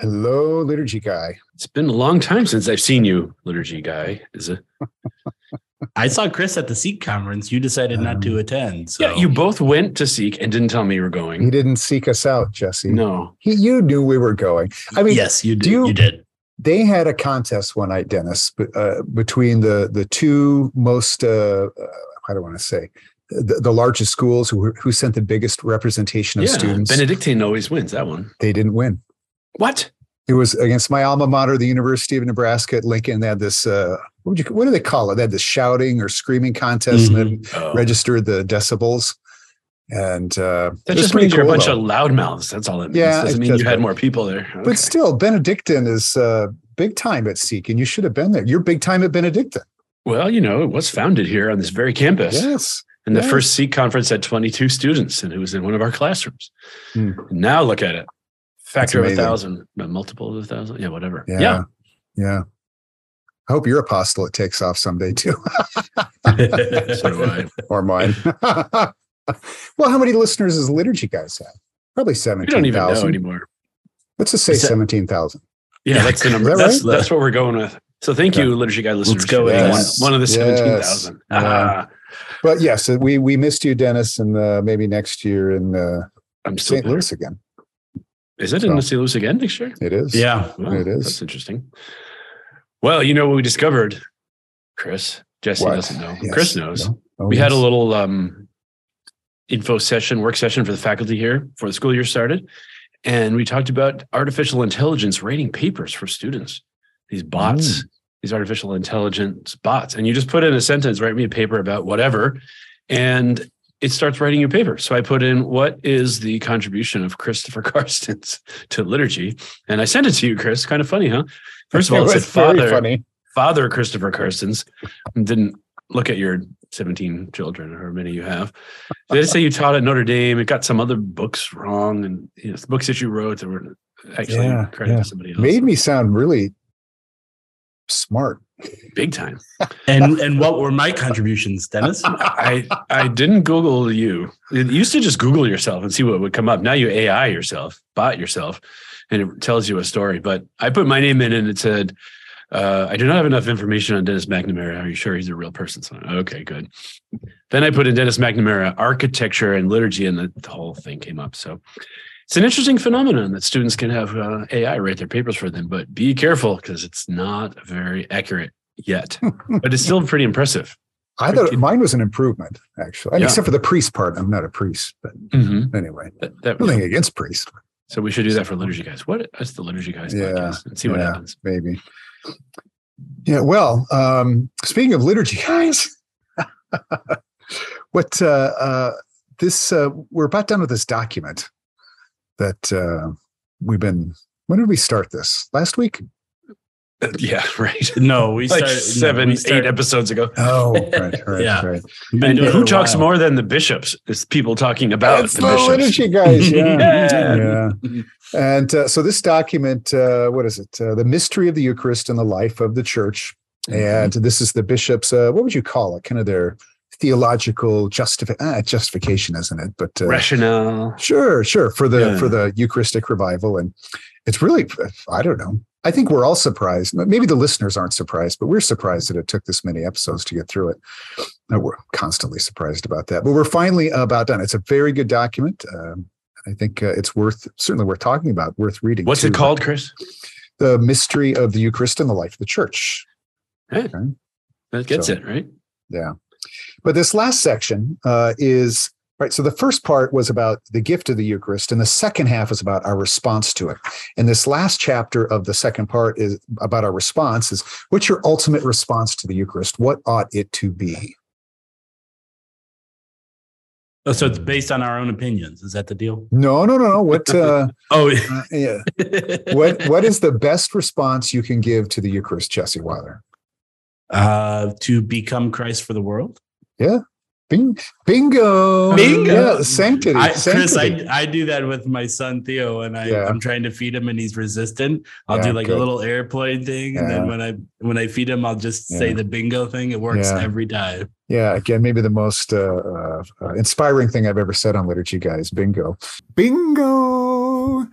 Hello, liturgy guy. It's been a long time since I've seen you, liturgy guy. Is it? I saw Chris at the Seek conference. You decided not to attend. So. Yeah, you both went to Seek and didn't tell me you were going. He didn't seek us out, Jesse. No, he, you knew we were going. I mean, yes, you did. You, you did. They had a contest one night, Denis, uh, between the the two most uh, I don't want to say the, the, largest schools who who sent the biggest representation of yeah, students. Benedictine always wins that one. They didn't win. What? It was against my alma mater, the University of Nebraska at Lincoln. They had this, uh, what would you, what do they call it? They had this shouting or screaming contest mm-hmm. and then oh. registered the decibels. And uh, that just means cool, you're a bunch though. of loudmouths. That's all it means. Yeah, doesn't it mean you had more people there. Okay. But still, Benedictine is uh, big time at Seek, and you should have been there. You're big time at Benedictine. Well, you know, it was founded here on this very campus. Yes. And yes. the first Seek conference had 22 students, and it was in one of our classrooms. Hmm. Now look at it factor of a thousand, a multiple of a thousand. Yeah, whatever. Yeah. Yeah. yeah. I hope your apostolate takes off someday too. so do I. Or mine. well, how many listeners does Liturgy Guys have? Probably 17,000. We don't even 000. know anymore. Let's just say 17,000. Yeah, that's the number. That that's, right? that's what we're going with. So thank you, Liturgy Guy listeners. Let's go with yes. one, one, of the 17,000. Yes. Uh, but yes, we, we missed you, Denis, and uh, maybe next year in uh, I'm St. Louis again. Is it so, in St. Louis again next year? It is. Yeah, well, it is. That's interesting. Well, you know what we discovered, Chris. Jesse what? doesn't know. Yes. Chris knows. No. Oh, we yes. had a little um, info session, work session for the faculty here before the school year started, and we talked about artificial intelligence rating papers for students. These bots, mm. these artificial intelligence bots, and you just put in a sentence, write me a paper about whatever, and it starts writing your paper. So I put in what is the contribution of Christopher Carstens to liturgy, and I sent it to you, Chris. Kind of funny, huh? First of all, it, it said Father, funny. Father Christopher Carstens. Didn't look at your 17 children or how many you have. Did it say you taught at Notre Dame? It got some other books wrong, and you know, the books that you wrote that were actually yeah, credit yeah. to somebody else. Made me sound really smart big time. and and what were my contributions, Denis? I I didn't Google you. You used to just Google yourself and see what would come up. Now you AI yourself, bot yourself, and it tells you a story. But I put my name in and it said, uh, I do not have enough information on Denis McNamara. Are you sure he's a real person? So, okay, good. Then I put in Denis McNamara, architecture and liturgy, and the, the whole thing came up. So it's an interesting phenomenon that students can have uh, AI write their papers for them, but be careful because it's not very accurate yet, but it's still pretty impressive. I thought mine was an improvement, actually, yeah. except for the priest part. I'm not a priest, but mm-hmm. anyway, that, that, nothing against priests. So we should do that for liturgy guys. What? Is the liturgy guys yeah, podcast and see what yeah, happens? Maybe. Yeah. Well, um, speaking of liturgy guys, what uh, uh, this uh, we're about done with this document that uh, we've been. When did we start this? Last week? Yeah, right. No, we like started seven, no, we started, eight episodes ago. Oh, right, right, yeah. right. And who talks more than the bishops? Is people talking about That's the, the bishops? liturgy guys. Yeah, yeah. yeah. And uh, so this document, uh, what is it? Uh, the mystery of the Eucharist and the life of the Church. Mm-hmm. And this is the bishops. Uh, what would you call it? Kind of their theological justifi- ah, justification, isn't it? But uh, rationale. Sure, sure. For the yeah. for the Eucharistic revival, and it's really I don't know. I think we're all surprised. Maybe the listeners aren't surprised, but we're surprised that it took this many episodes to get through it. We're constantly surprised about that, but we're finally about done. It's a very good document. Um, I think uh, it's worth certainly worth talking about, worth reading. What's too. it called, Chris? The mystery of the Eucharist and the life of the Church. Hey, okay. That gets so, it right. Yeah. But this last section uh, is right. So the first part was about the gift of the Eucharist, and the second half is about our response to it. And this last chapter of the second part is about our response. Is what's your ultimate response to the Eucharist? What ought it to be? Oh, so it's based on our own opinions. Is that the deal? No, no, no, no. What? Uh, oh, uh, yeah. what? What is the best response you can give to the Eucharist, Jesse Weiler? Uh, to become Christ for the world. Yeah, Bing, bingo. Bingo. Yeah, sanctity. I, sanctity. Chris, I, I do that with my son Theo, and I, Yeah. I'm trying to feed him, and he's resistant. I'll Yeah, do like good. a little airplane thing, and then when I when I feed him, I'll just say the bingo thing. It works Yeah. every time. Yeah, again, maybe the most uh, uh, uh, inspiring thing I've ever said on liturgy, guys. Bingo, bingo.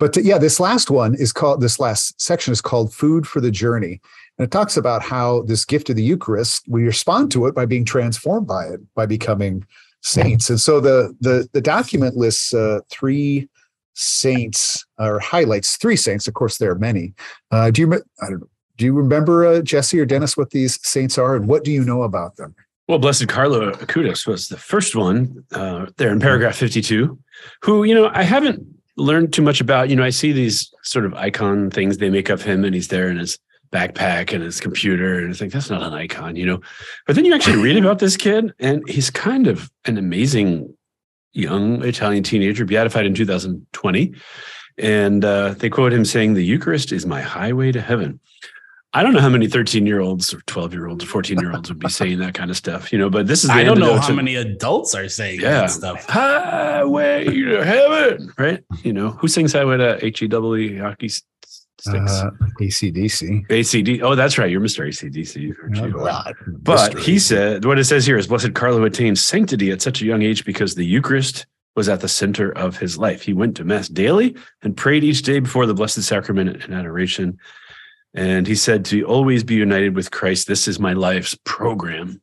But uh, yeah, this last one is called. This last section is called "Food for the Journey," and it talks about how this gift of the Eucharist we respond to it by being transformed by it, by becoming saints. And so the the the document lists uh, three saints or highlights three saints. Of course, there are many. Uh, do you? I don't know. Do you remember uh, Jesse or Denis what these saints are, and what do you know about them? Well, Blessed Carlo Acutis was the first one uh, there in paragraph 52, who, you know, I haven't learned too much about. You know, I see these sort of icon things they make of him, and he's there in his backpack and his computer, and it's like, that's not an icon, you know. But then you actually read about this kid, and he's kind of an amazing young Italian teenager, beatified in 2020. And uh, they quote him saying, The Eucharist is my highway to heaven. I don't know how many 13 year olds or 12 year olds or 14 year olds would be saying that kind of stuff, you know, but this is I don't know how to- many adults are saying Yeah. that stuff. Highway to heaven, right? You know, who sings Highway to H-E-W hockey s- sticks? Uh, ACDC. ACD. Oh, that's right. You're Mr. ACDC. Well, But he said, what it says here is Blessed Carlo attained sanctity at such a young age because the Eucharist was at the center of his life. He went to Mass daily and prayed each day before the Blessed Sacrament and adoration. And he said to always be united with Christ. This is my life's program.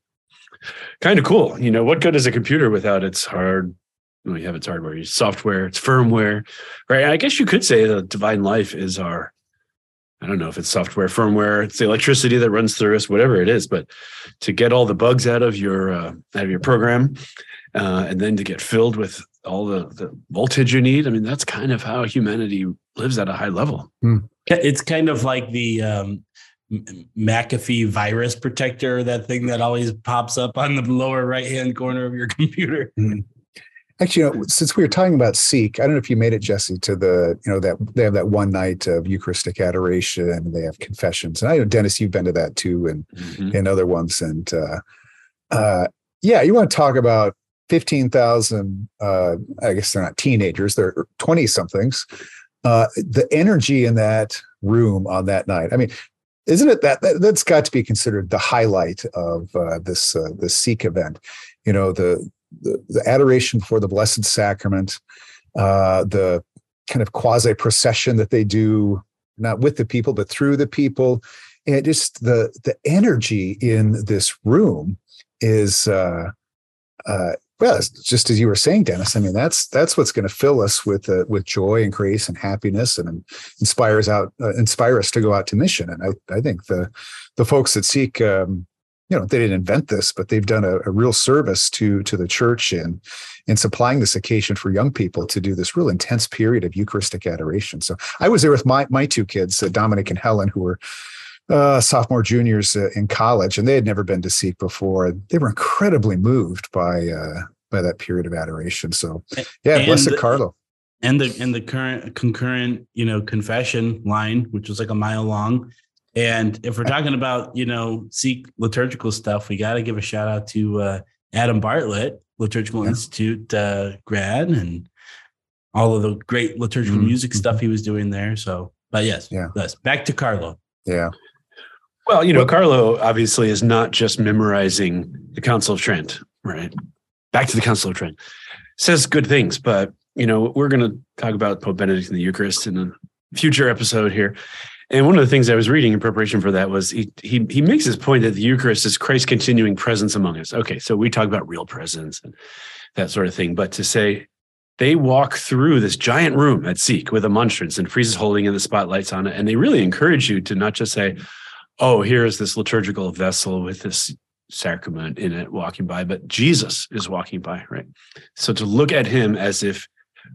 Kind of cool. You know, what good is a computer without its hard? You have its hardware, its software, its firmware, right? I guess you could say the divine life is our I don't know if it's software, firmware, it's the electricity that runs through us, whatever it is. But to get all the bugs out of your uh, out of your program, uh, and then to get filled with all the, the voltage you need, I mean, that's kind of how humanity lives at a high level. It's kind of like the um, M- McAfee virus protector, that thing that always pops up on the lower right hand corner of your computer. Actually, you know, since we were talking about Seek, I don't know if you made it, Jesse, to the, you know, that they have that one night of Eucharistic adoration and they have confessions. And I know, Denis, you've been to that too and, Mhm. and other ones. And uh, uh, yeah, you want to talk about 15,000, uh, I guess they're not teenagers, they're 20 somethings. Uh, the energy in that room on that night. I mean, isn't it that, that that's got to be considered the highlight of uh, this uh, this Seek event? You know, the the, adoration for the Blessed Sacrament, uh, the kind of quasi procession that they do, not with the people but through the people, and just the the energy in this room is. Uh, uh, well, just as you were saying, Denis. I mean, that's that's what's going to fill us with uh, with joy and grace and happiness, and inspires out uh, inspire us to go out to mission. And I I think the the folks that seek, um, you know, they didn't invent this, but they've done a, a real service to to the church in in supplying this occasion for young people to do this real intense period of Eucharistic adoration. So I was there with my my two kids, uh, Dominic and Helen, who were uh, sophomore juniors uh, in college, and they had never been to Seek before. They were incredibly moved by uh, by that period of adoration. So, yeah, And blessed the- Carlo. and the and the current concurrent you know confession line which was like a mile long and if we're talking about you know seek liturgical stuff we got to give a shout out to uh, adam bartlett liturgical Yeah. institute uh, grad and all of the great liturgical Mhm, music stuff he was doing there so but yes Yeah. yes back to carlo Yeah, Well, you know, Well- Carlo obviously is not just memorizing the Council of Trent, right? Back to the Council of Trent. Says good things, but you know, we're going to talk about Pope Benedict and the Eucharist in a future episode here. And one of the things I was reading in preparation for that was he he he makes his point that the Eucharist is Christ's continuing presence among us. Okay, so we talk about real presence and that sort of thing, but to say they walk through this giant room at Seek with a monstrance and priests holding in the spotlights on it, and they really encourage you to not just say, oh, here is this liturgical vessel with this sacrament in it walking by, but Jesus is walking by, right? So to look at him as if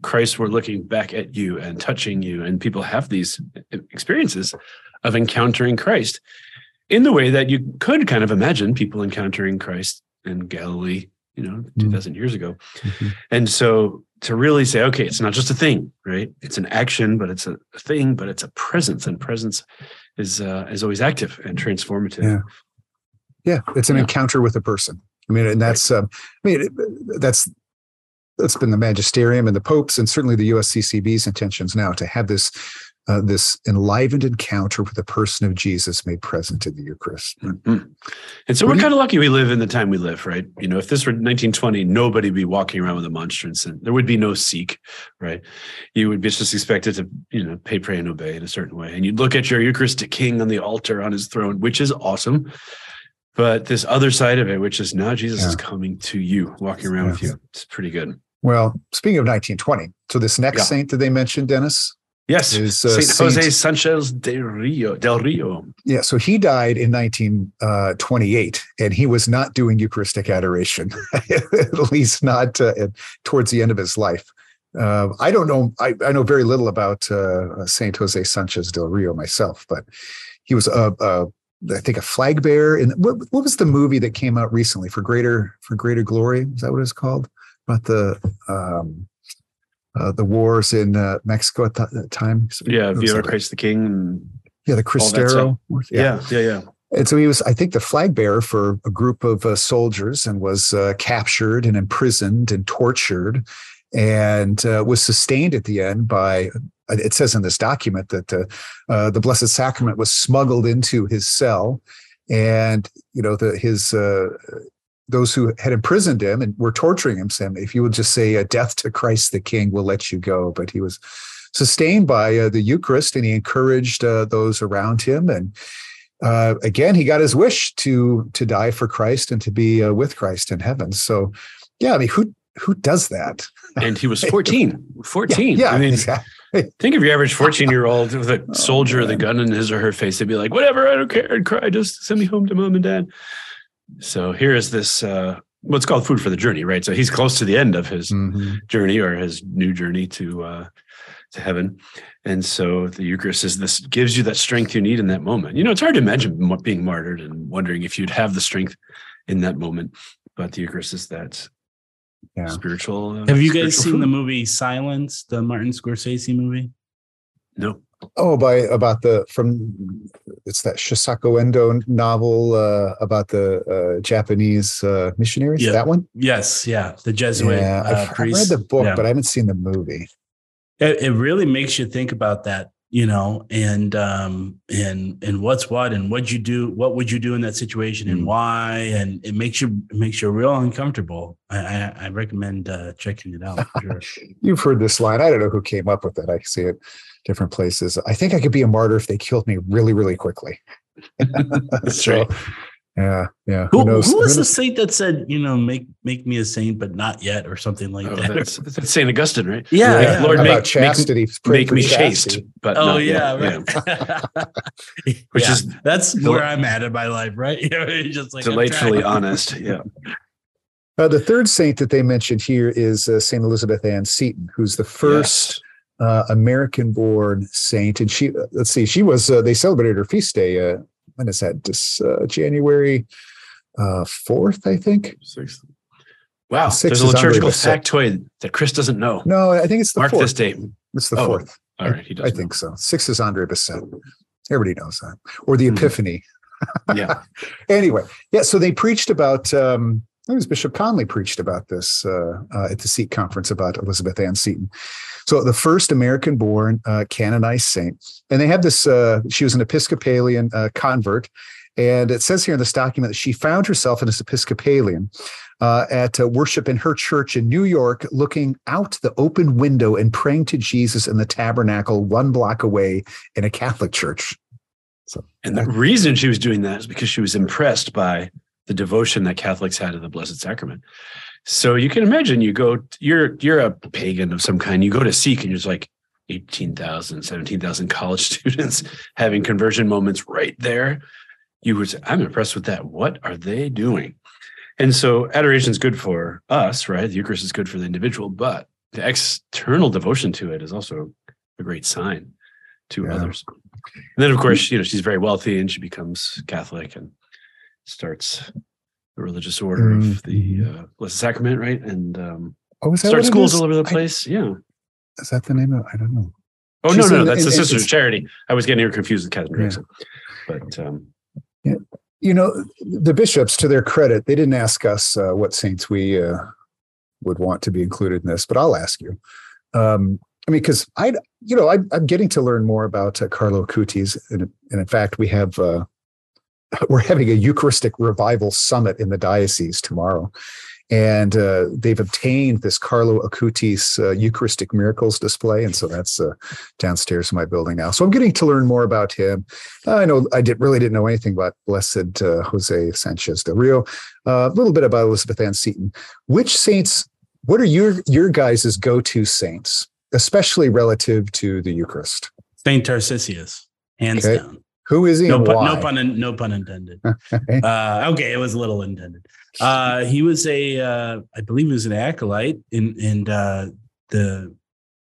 Christ were looking back at you and touching you, and people have these experiences of encountering Christ in the way that you could kind of imagine people encountering Christ in Galilee you know, mm-hmm. 2000 years ago. Mm-hmm. And so to really say, okay, it's not just a thing, right? It's an action, but it's a, thing, but it's a presence, and presence is uh, is always active and transformative. Yeah, yeah, it's an yeah. encounter with a person. I mean, and that's, right. um, I mean, that's that's been the magisterium and the popes, and certainly the USCCB's intentions now to have this uh, this enlivened encounter with the person of Jesus made present in the Eucharist. Mm-hmm. And so we're kind of lucky we live in the time we live, right? You know, if this were 1920, nobody would be walking around with a monstrance and there would be no seek, right? You would be just expected to, you know, pay, pray, and obey in a certain way. And you'd look at your Eucharistic king on the altar on his throne, which is awesome. But this other side of it, which is now Jesus yeah. is coming to you, walking around with you, it's pretty good. Well, speaking of 1920, so this next yeah. saint that they mentioned, Denis, Yes, is, uh, Saint Jose Sanchez del Rio. Del Rio. Yeah, so he died in 1928, uh, and he was not doing Eucharistic adoration, at least not uh, towards the end of his life. Uh, I don't know. I, I, know very little about uh, Saint Jose Sanchez del Rio myself, but he was a, a I think a flag bearer. In what, what was the movie that came out recently for Greater for Greater Glory? Is that what it's called? About the um, uh, the wars in uh, Mexico at that time. So yeah, Viva Christ the King. yeah, the Cristero. Yeah. yeah, yeah, yeah. And so he was, I think, the flag bearer for a group of uh, soldiers and was uh, captured and imprisoned and tortured and uh, was sustained at the end by, it says in this document that uh, the Blessed Sacrament was smuggled into his cell. And, you know, the, his those who had imprisoned him and were torturing him said, if you would just say, a death to Christ the King, we'll let you go. But he was sustained by uh, the Eucharist and he encouraged uh, those around him. And uh, again, he got his wish to to die for Christ and to be uh, with Christ in heaven. So, yeah, I mean, who who does that? And he was 14. 14. Yeah, yeah I mean, exactly. Think of your average 14 year old with a oh, soldier with a gun in his or her face. They'd be like, whatever, I don't care. And cry, just send me home to mom and dad. So here is this uh, what's called food for the journey, right? So he's close to the end of his mm-hmm. journey or his new journey to uh, to heaven, and so the Eucharist is this gives you that strength you need in that moment. You know, it's hard to imagine being martyred and wondering if you'd have the strength in that moment, but the Eucharist is that yeah. spiritual. Uh, have you guys seen food. the movie Silence, the Martin Scorsese movie? No. Oh, by about the from it's that Shusaku Endo novel uh, about the uh, Japanese uh, missionaries. Yeah. That one. Yes, yeah, the Jesuit. Yeah, I've, uh, I've read the book, yeah. but I haven't seen the movie. It, it, really makes you think about that, you know, and um, and and what's what, and what you do, what would you do in that situation, and mm. why, and it makes you it makes you real uncomfortable. I, I, I recommend uh, checking it out. Sure. You've heard this line. I don't know who came up with it. I see it different places. I think I could be a martyr if they killed me really, really quickly. That's so, right. Yeah, yeah. Who, who, knows, who was the saint that said, you know, make make me a saint, but not yet, or something like oh, that? That's, that's Saint Augustine, right? Yeah, yeah. Lord, make, chastity, make, make me chaste, but oh yeah, right. which yeah, is that's del- where I'm at in my life, right? You know, just like delightfully honest. Yeah. Uh, the third saint that they mentioned here is uh, Saint Elizabeth Ann Seton, who's the first. Yes uh, American born saint. And she, let's see, she was, uh, they celebrated her feast day. When is that? This uh, January 4th, uh, I think. Sixth. Wow. The There's a liturgical factoid that Chris doesn't know. No, I think it's the Mark fourth. this date. It's the oh, fourth. All right. He does. I know. think so. Six is Andre Bessette. Everybody knows that. Or the mm-hmm. Epiphany. yeah. anyway, yeah. So they preached about um, I was Bishop Conley preached about this uh, uh, at the Seek Conference about Elizabeth Ann Seton. So the first American-born uh, canonized saint, and they have this. Uh, she was an Episcopalian uh, convert, and it says here in this document that she found herself as Episcopalian uh, at worship in her church in New York, looking out the open window and praying to Jesus in the tabernacle one block away in a Catholic church. So, and the reason she was doing that is because she was impressed by the devotion that Catholics had to the Blessed Sacrament. So you can imagine you go, you're you're a pagan of some kind. You go to seek, and there's like 18,000, 17,000 college students having conversion moments right there. You would say, I'm impressed with that. What are they doing? And so adoration is good for us, right? The Eucharist is good for the individual, but the external devotion to it is also a great sign to yeah. others. And then, of course, you know, she's very wealthy and she becomes Catholic and starts the religious order mm-hmm. of the uh, Blessed Sacrament, right? And um, oh, is that start schools all over the place. I, yeah, is that the name of? I don't know. Oh She's no, no, that's in, the Sisters of Charity. I was getting her confused with Katharine Drexel, yeah. but um, yeah. you know, the bishops, to their credit, they didn't ask us uh, what saints we uh, would want to be included in this, but I'll ask you. Um, I mean, because I, you know, I, am getting to learn more about uh, Carlo Acutis, and, and, in fact, we have uh, we're having a Eucharistic revival summit in the diocese tomorrow, and uh, they've obtained this Carlo Acutis uh, Eucharistic miracles display, and so that's uh, downstairs in my building now. So I'm getting to learn more about him. I know I did really didn't know anything about Blessed uh, Jose Sanchez del Rio, a little bit about Elizabeth Ann Seton. Which saints? What are your your guys' go to saints? especially relative to the Eucharist? Saint Tarcisius, hands okay. down. Who is he? No, pun, no pun, no pun intended. uh, okay, it was a little intended. Uh, he was a, uh, I believe, he was an acolyte in in uh, the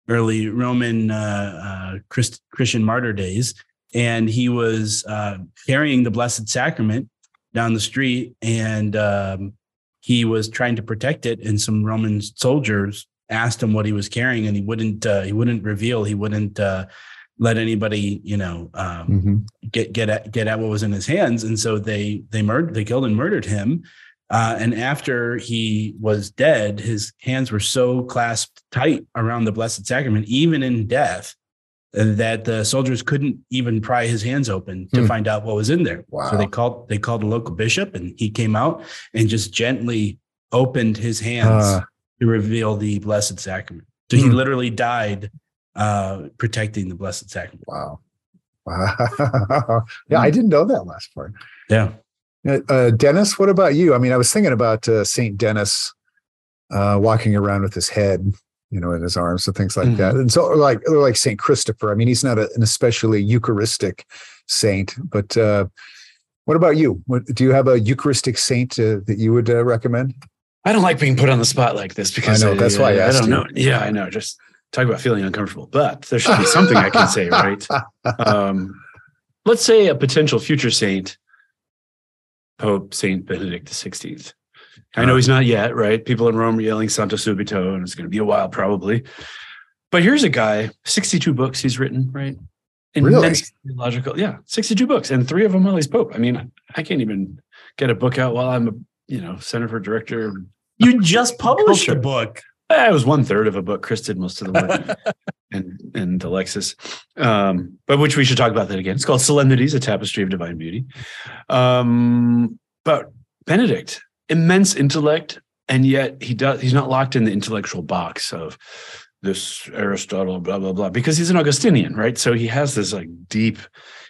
early Roman uh, uh, Christ, Christian martyr days, and he was carrying the Blessed Sacrament down the street, and um, he was trying to protect it, and some Roman soldiers asked him what he was carrying, and he wouldn't. Uh, he wouldn't reveal. He wouldn't uh, let anybody, you know, um, mm-hmm. get get at get at what was in his hands. And so they they murdered, they killed and murdered him. Uh, and after he was dead, his hands were so clasped tight around the Blessed Sacrament, even in death, that the soldiers couldn't even pry his hands open to mm. find out what was in there. Wow. So they called they called a local bishop, and he came out and just gently opened his hands uh to reveal the Blessed Sacrament. So he hmm. literally died uh, protecting the Blessed Sacrament. Wow. Wow. yeah, I didn't know that last part. Yeah. Uh, uh Denis, what about you? I mean, I was thinking about uh, Saint Denis uh, walking around with his head, you know, in his arms and things like mm-hmm. that. And so, like, like Saint Christopher. I mean, he's not a, an especially Eucharistic saint, but uh, what about you? What, do you have a Eucharistic saint uh, that you would uh, recommend? I don't like being put on the spot like this because I know that's why I, I don't you. know. Yeah, I know. Just talk about feeling uncomfortable, but there should be something I can say, right? Um, let's say a potential future saint, Pope Saint Benedict XVI. I know he's not yet, right? People in Rome are yelling Santo Subito, and it's going to be a while probably. But here's a guy, 62 books he's written, right? Really? Logical, yeah, 62 books, and three of them while he's Pope. I mean, I can't even get a book out while I'm a you know center for director you just published a book. Eh, it was one third of a book. Chris did most of the work, and and Alexis, um, but which we should talk about that again. It's called Solemnities: A Tapestry of Divine Beauty. Um, but Benedict, immense intellect, and yet he does he's not locked in the intellectual box of this Aristotle, blah blah blah, because he's an Augustinian, right? So he has this like deep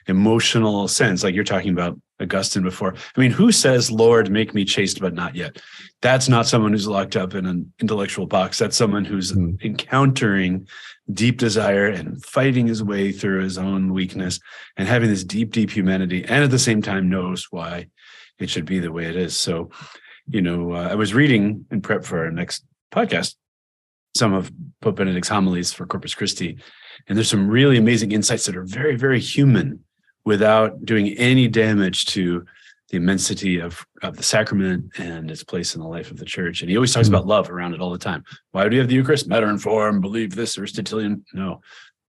emotional sense, like you're talking about Augustine before. I mean, who says, Lord, make me chaste, but not yet? That's not someone who's locked up in an intellectual box. That's someone who's mm. encountering deep desire and fighting his way through his own weakness and having this deep, deep humanity, and at the same time knows why it should be the way it is. So, you know, uh, I was reading in prep for our next podcast some of Pope Benedict's homilies for Corpus Christi, and there's some really amazing insights that are very, very human without doing any damage to the immensity of, of the sacrament and its place in the life of the church. And he always talks mm-hmm. about love around it all the time. Why do we have the Eucharist? Matter and form, believe this, Aristotelian? No,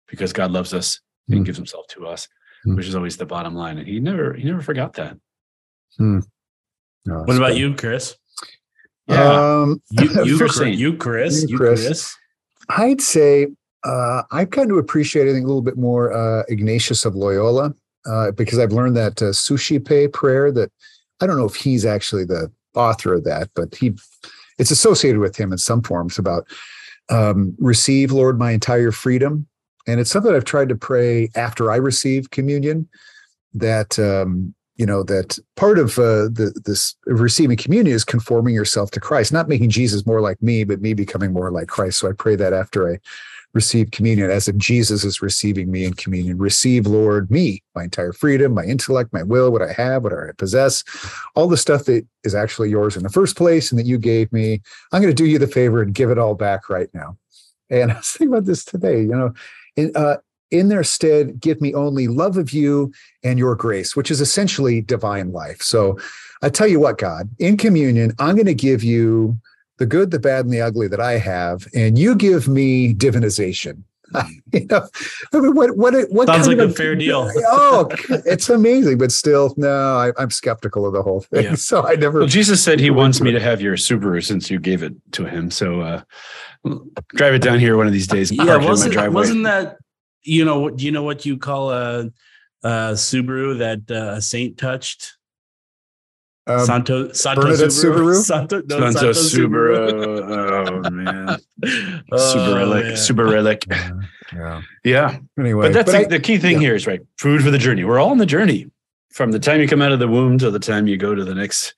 because God loves us mm-hmm. and gives himself to us, mm-hmm. which is always the bottom line. And he never, he never forgot that. Hmm. No, what about you, Chris? Yeah. Um, you, you, Chris, you, Chris, you, Chris. I'd say uh, I've kind of appreciated a little bit more uh, Ignatius of Loyola uh, because I've learned that uh, Suscipe prayer that I don't know if he's actually the author of that, but he it's associated with him in some forms about um, receive, Lord, my entire freedom. And it's something I've tried to pray after I receive communion that, um, you know, that part of uh, the, this receiving communion is conforming yourself to Christ, not making Jesus more like me, but me becoming more like Christ. So I pray that after I receive communion as if Jesus is receiving me in communion. Receive, Lord, me, my entire freedom, my intellect, my will, what I have, what I possess, all the stuff that is actually yours in the first place and that you gave me. I'm going to do you the favor and give it all back right now. And I was thinking about this today, you know, in, uh, in their stead, give me only love of you and your grace, which is essentially divine life. So I tell you what, God, in communion, I'm going to give you the good, the bad, and the ugly that I have, and you give me divinization. you know, I mean, what what what sounds like of, a fair deal. oh, it's amazing, but still, no, I, am skeptical of the whole thing. Yeah. So I never. Well, Jesus said he wants me to have your Subaru since you gave it to him. So uh, drive it down here one of these days. Yeah, wasn't wasn't that you know? Do you know what you call a, a Subaru that uh, a saint touched? Um, Santo Santo Subaru. Subaru? Santo, no, Santo, Santo Subaru. Subaru. oh man, super relic, oh, super relic. Yeah. yeah. Anyway, but that's but the, I, the, key thing yeah. here is right. Food for the journey. We're all on the journey from the time you come out of the womb to the time you go to the next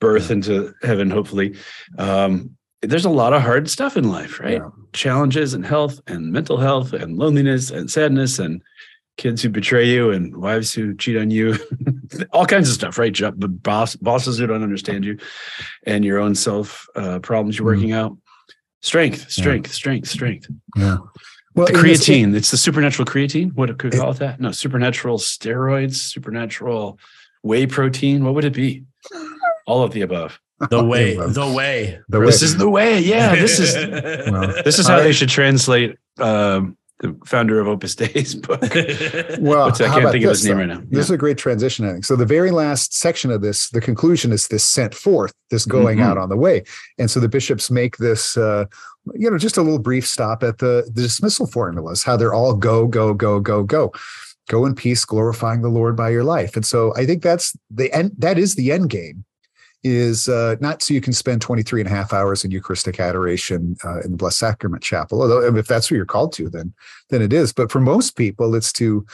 birth into heaven. Hopefully, um, there's a lot of hard stuff in life, right? Yeah. Challenges and health and mental health and loneliness and sadness and kids who betray you and wives who cheat on you, all kinds of stuff, right? Job, boss, bosses who don't understand you, and your own self uh, problems you're mm-hmm. working out. Strength, strength, yeah. strength, strength. Yeah. Well, the creatine, it's the supernatural creatine. What could we call it that? No, supernatural steroids, supernatural whey protein. What would it be? All of the above. The way, the way. The this way. is the way. Yeah, this is well, this is how right. they should translate um, the founder of Opus Dei's book. well, I can't think this, of his name right now. This yeah. is a great transition. I think. So the very last section of this, the conclusion is this sent forth, this going mm-hmm. out on the way. And so the bishops make this, uh, you know, just a little brief stop at the, the dismissal formulas, how they're all go, go, go, go, go. Go in peace, glorifying the Lord by your life. And so I think that's the end, that is the end game is uh, not so you can spend 23 and a half hours in Eucharistic adoration uh, in the Blessed Sacrament Chapel. Although if that's what you're called to, then then it is. But for most people, it's to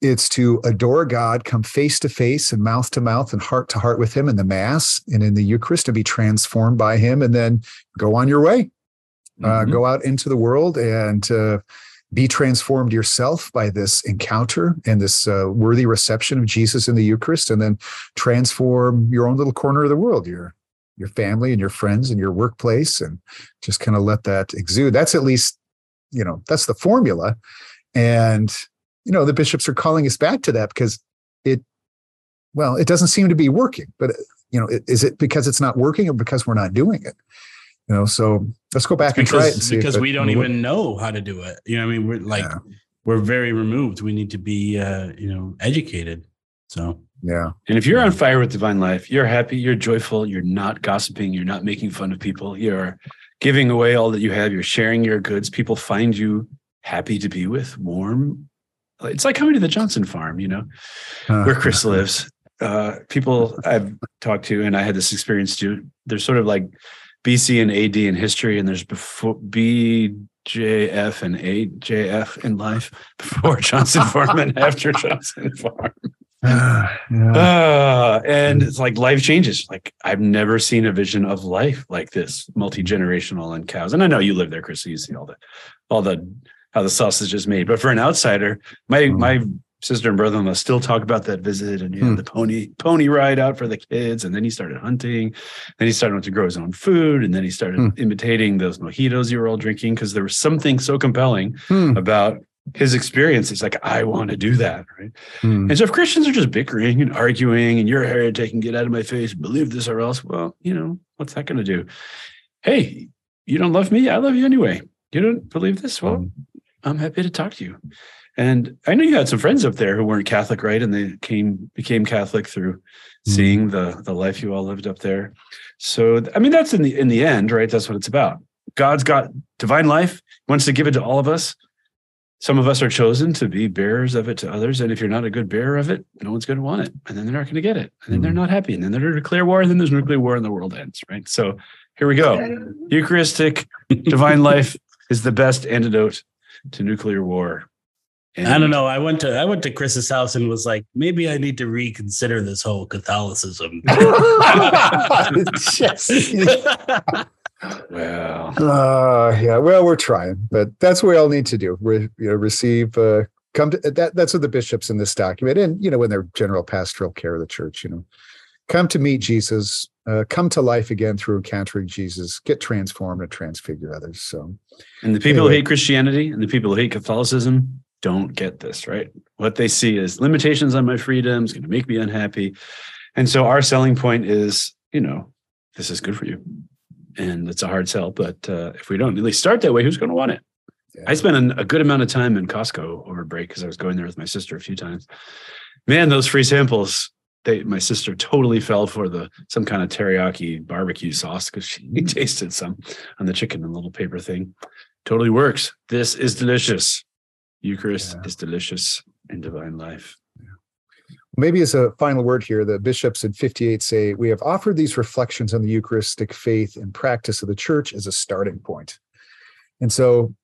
it's to adore God, come face to face and mouth to mouth and heart to heart with Him in the Mass and in the Eucharist, to be transformed by Him, and then go on your way, uh, mm-hmm. uh, go out into the world and uh, be transformed yourself by this encounter and this uh, worthy reception of Jesus in the Eucharist, and then transform your own little corner of the world, your your family and your friends and your workplace, and just kind of let that exude. That's at least, you know, that's the formula. And you know, the bishops are calling us back to that because it, well, it doesn't seem to be working. But you know, is it because it's not working or because we're not doing it? You know so let's go back because, and try it and see because we don't even know how to do it. You know i mean? We're like yeah. we're very removed. We need to be uh you know educated so. Yeah. And if you're on fire with divine life you're happy you're joyful you're not gossiping you're not making fun of people you're giving away all that you have you're sharing your goods people find you happy to be with warm. It's like coming to the johnson farm you know uh, where chris lives. Uh people i've talked to and i had this experience too they're sort of like BC and AD in history, and there's before BJF and AJF in life before Johnson Farm and after Johnson Farm. Uh, yeah. uh, and it's like life changes. Like I've never seen a vision of life like this, multi generational and cows. And I know you live there, Chris. So you see all the, all the how the sausage is made. But for an outsider, my mm. my sister and brother-in-law still talk about that visit and you know, hmm. the pony pony ride out for the kids and then he started hunting. Then he started to grow his own food and then he started hmm. imitating those mojitos you were all drinking because there was something so compelling hmm. about his experience He's like i want to do that right? And so if christians are just bickering and arguing and you're a heretic and get out of my face believe this or else well you know what's that going to do? Hey you don't love me i love you anyway. You don't believe this? Well i'm happy to talk to you and I know you had some friends up there who weren't Catholic, right? And they came became Catholic through mm-hmm. seeing the the life you all lived up there. So I mean, that's in the in the end, right? That's what it's about. God's got divine life, wants to give it to all of us. Some of us are chosen to be bearers of it to others. And if you're not a good bearer of it, no one's going to want it. And then they're not going to get it. And then they're mm-hmm. not happy. And then they're declare war. And then there's nuclear war and the world ends, right? So here we go. Eucharistic divine life is the best antidote to nuclear war. And I don't know. I went to I went to Chris's house and was like, maybe I need to reconsider this whole Catholicism. well, uh, yeah. Well, we're trying, but that's what we all need to do. Re, you know, receive. Uh, come to that. That's what the bishops in this document, and you know, in their general pastoral care of the church, you know, come to meet Jesus, uh, come to life again through encountering Jesus, get transformed and transfigure others. So, and the people anyway. who hate Christianity and the people who hate Catholicism don't get this, right? What they see is limitations on my freedom is going to make me unhappy. And so our selling point is, you know, this is good for you. And it's a hard sell, but uh, if we don't at least start that way, who's going to want it? Yeah. I spent an, a good amount of time in Costco over break because I was going there with my sister a few times. Man, those free samples, they my sister totally fell for the some kind of teriyaki barbecue sauce because she tasted some on the chicken in a little paper thing. Totally works. This is delicious. Eucharist yeah. is delicious in divine life. Maybe as a final word here, the bishops in 58 say, We have offered these reflections on the Eucharistic faith and practice of the church as a starting point. And so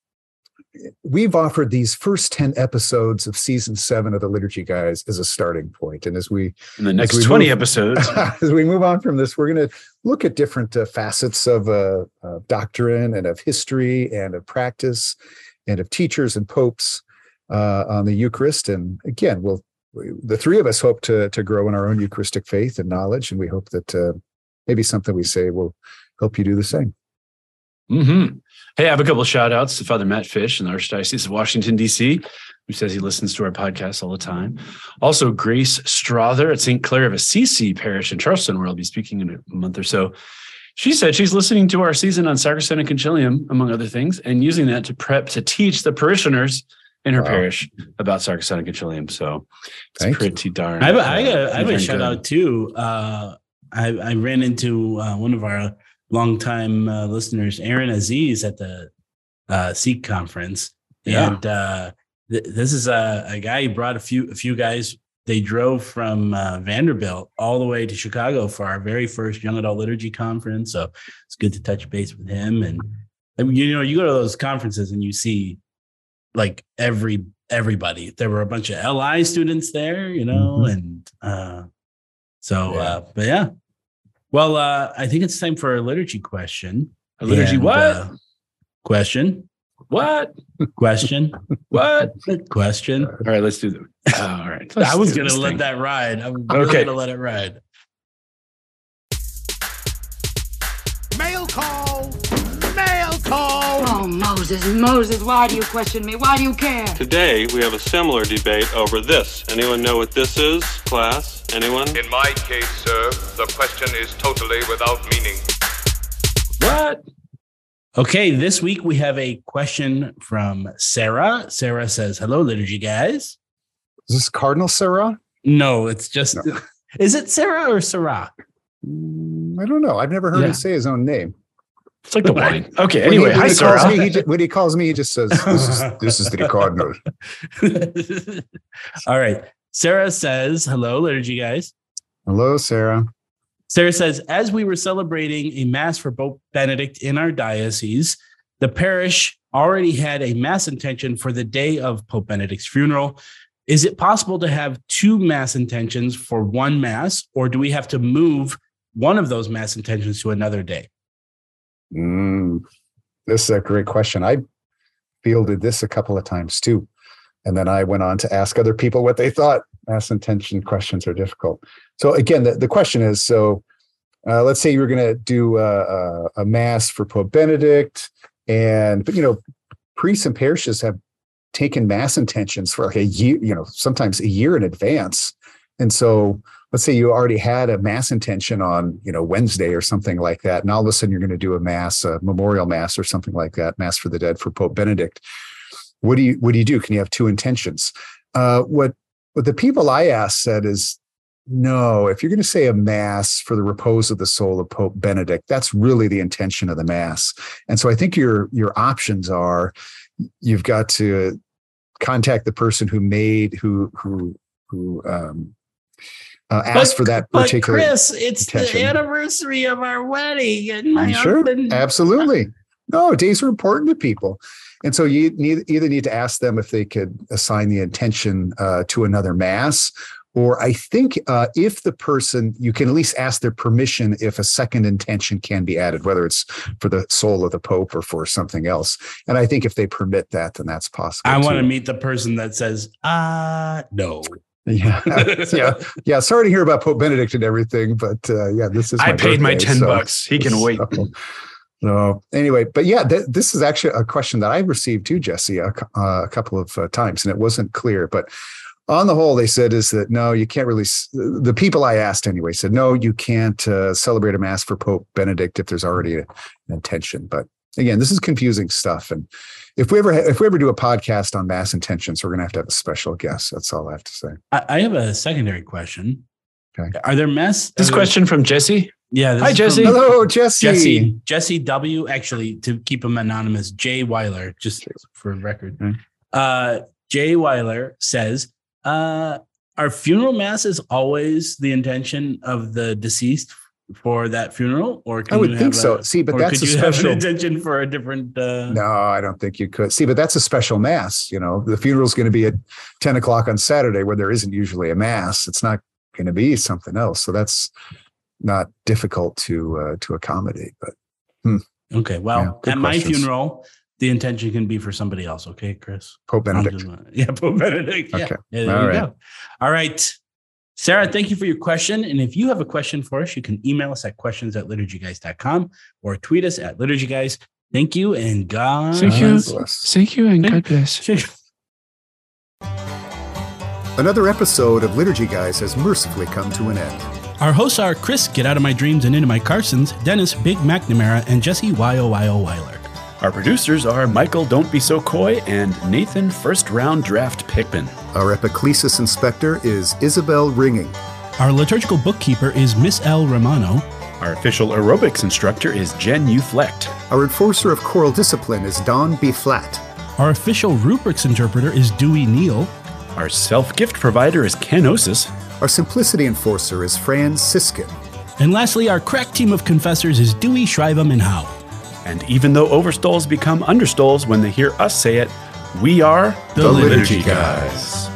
we've offered these first 10 episodes of season seven of the liturgy guys as a starting point and as we in the next 20 move, episodes as we move on from this we're going to look at different uh, facets of uh, uh, doctrine and of history and of practice and of teachers and popes uh, on the eucharist and again we'll we, the three of us hope to to grow in our own eucharistic faith and knowledge and we hope that uh, maybe something we say will help you do the same mm-hmm. Hey, I have a couple shout outs to Father Matt Fish in the Archdiocese of Washington, D.C., who says he listens to our podcast all the time. Also, Grace Strother at St. Clare of Assisi Parish in Charleston, where I'll be speaking in a month or so. She said she's listening to our season on Sacrosanctum Concilium, among other things, and using that to prep to teach the parishioners in her wow. parish about Sacrosanctum Concilium. So it's Thank pretty you. darn. I have, uh, I have, I have a shout out too. Uh, I, I ran into uh, one of our longtime uh, listeners, Aaron Aziz at the uh, Seek conference, yeah. and uh, th- this is a, a, guy who brought a few a few guys. They drove from uh, Vanderbilt all the way to Chicago for our very first young adult liturgy conference. So it's good to touch base with him. And I mean, you know, you go to those conferences and you see like every everybody. There were a bunch of LI students there, you know, mm-hmm. and uh, so yeah. Uh, but yeah, well, uh, I think it's time for a liturgy question. A liturgy and, what? Uh, question. What? Question. what? Question. All right, let's do them. Uh, all right. I was going to let thing. that ride. I'm okay. going to let it ride. Mail call. Mail call. Oh, Moses, Moses, why do you question me? Why do you care? Today, we have a similar debate over this. Anyone know what this is, class? Anyone? In my case, sir, the question is totally without meaning. What? Okay, this week we have a question from Sarah. Sarah says, Hello, liturgy guys. Is this Cardinal Sarah? No, it's just, no. is it Sarah or Sarah? Mm, I don't know. I've never heard yeah. him say his own name. It's like the wine. Okay. Anyway, when hi, Sarah. Me, he, when he calls me, he just says, "This is this is the cardinal." All right. Sarah says, hello, liturgy guys. Hello, Sarah. Sarah says, as we were celebrating a mass for Pope Benedict in our diocese, the parish already had a mass intention for the day of Pope Benedict's funeral. Is it possible to have two mass intentions for one mass, or do we have to move one of those mass intentions to another day? Mm, this is a great question. I fielded this a couple of times too. And then I went on to ask other people what they thought. Mass intention questions are difficult. So again, the, the question is, so uh, let's say you were going to do a, a, a, mass for Pope Benedict, and but you know, priests and parishes have taken mass intentions for like a year, you know, sometimes a year in advance. And so let's say you already had a mass intention on, you know, Wednesday or something like that, and all of a sudden you're going to do a mass, a memorial mass or something like that, mass for the dead for Pope Benedict what do you what do you do? Can you have two intentions? Uh, what what the people I asked said is no. If you're going to say a mass for the repose of the soul of Pope Benedict, that's really the intention of the mass. And so I think your your options are you've got to contact the person who made who who who um, uh, asked for that particular. But Chris, it's intention. the anniversary of our wedding, and my sure, husband. Absolutely, no days are important to people. And so you need, either need to ask them if they could assign the intention uh, to another mass, or I think uh, if the person, you can at least ask their permission if a second intention can be added, whether it's for the soul of the Pope or for something else. And I think if they permit that, then that's possible. I want to meet the person that says, uh, no. Yeah, yeah, yeah. Sorry to hear about Pope Benedict and everything, but uh, yeah, this is. I paid birthday, my ten so, bucks. He can wait. So anyway, but yeah, th- this is actually a question that I received too, Jesse, a, uh, a couple of uh, times, and it wasn't clear. But on the whole, they said is that no, you can't really. The people I asked anyway said no, you can't uh, celebrate a mass for Pope Benedict if there's already a, an intention. But again, this is confusing stuff, and if we ever ha- if we ever do a podcast on mass intentions, we're going to have to have a special guest. That's all I have to say. I, I have a secondary question. Okay. Are there mass? This question from Jesse. Yeah. Hi, Jesse. Hello, Jesse. Jesse. Jesse W. Actually, to keep him anonymous, Jay Weiler, just for record. Mm-hmm. Uh, Jay Weiler says, uh, "Are funeral masses always the intention of the deceased for that funeral, or I would think so. See, but that's a special intention for a different. Uh... No, I don't think you could. See, but that's a special mass. You know, the funeral is going to be at ten o'clock on Saturday, where there isn't usually a mass. It's not going to be something else. So that's not difficult to uh, to accommodate. But hmm. okay, well, yeah, at my funeral, the intention can be for somebody else. Okay, Chris. Pope Benedict. Just, yeah, Pope Benedict. Yeah. Okay. Yeah, there All you right. go. All right. Sarah, thank you for your question. And if you have a question for us, you can email us at questions at liturgyguys.com or tweet us at liturgyguys. Thank you and God Thank you. Bless. Thank you and God bless. Another episode of Liturgy Guys has mercifully come to an end. Our hosts are Chris Get Out of My Dreams and Into My Carstens, Denis Big McNamara, and Jesse Y-O Y-O Weiler. Our producers are Michael Don't Be So Coy and Nathan First Round Draft Pickman. Our epiclesis inspector is Isabel Ringing. Our liturgical bookkeeper is Miss L. Romano. Our official aerobics instructor is Jen Uflecht. Our enforcer of choral discipline is Don B. Flat. Our official rubrics interpreter is Dewey Neal. Our self gift provider is Ken Osis. Our simplicity enforcer is Fran Siskin. And lastly, our crack team of confessors is Dewey, Shrivam, and Howe. And even though overstoles become understoles when they hear us say it, we are the, the Liturgy, guys.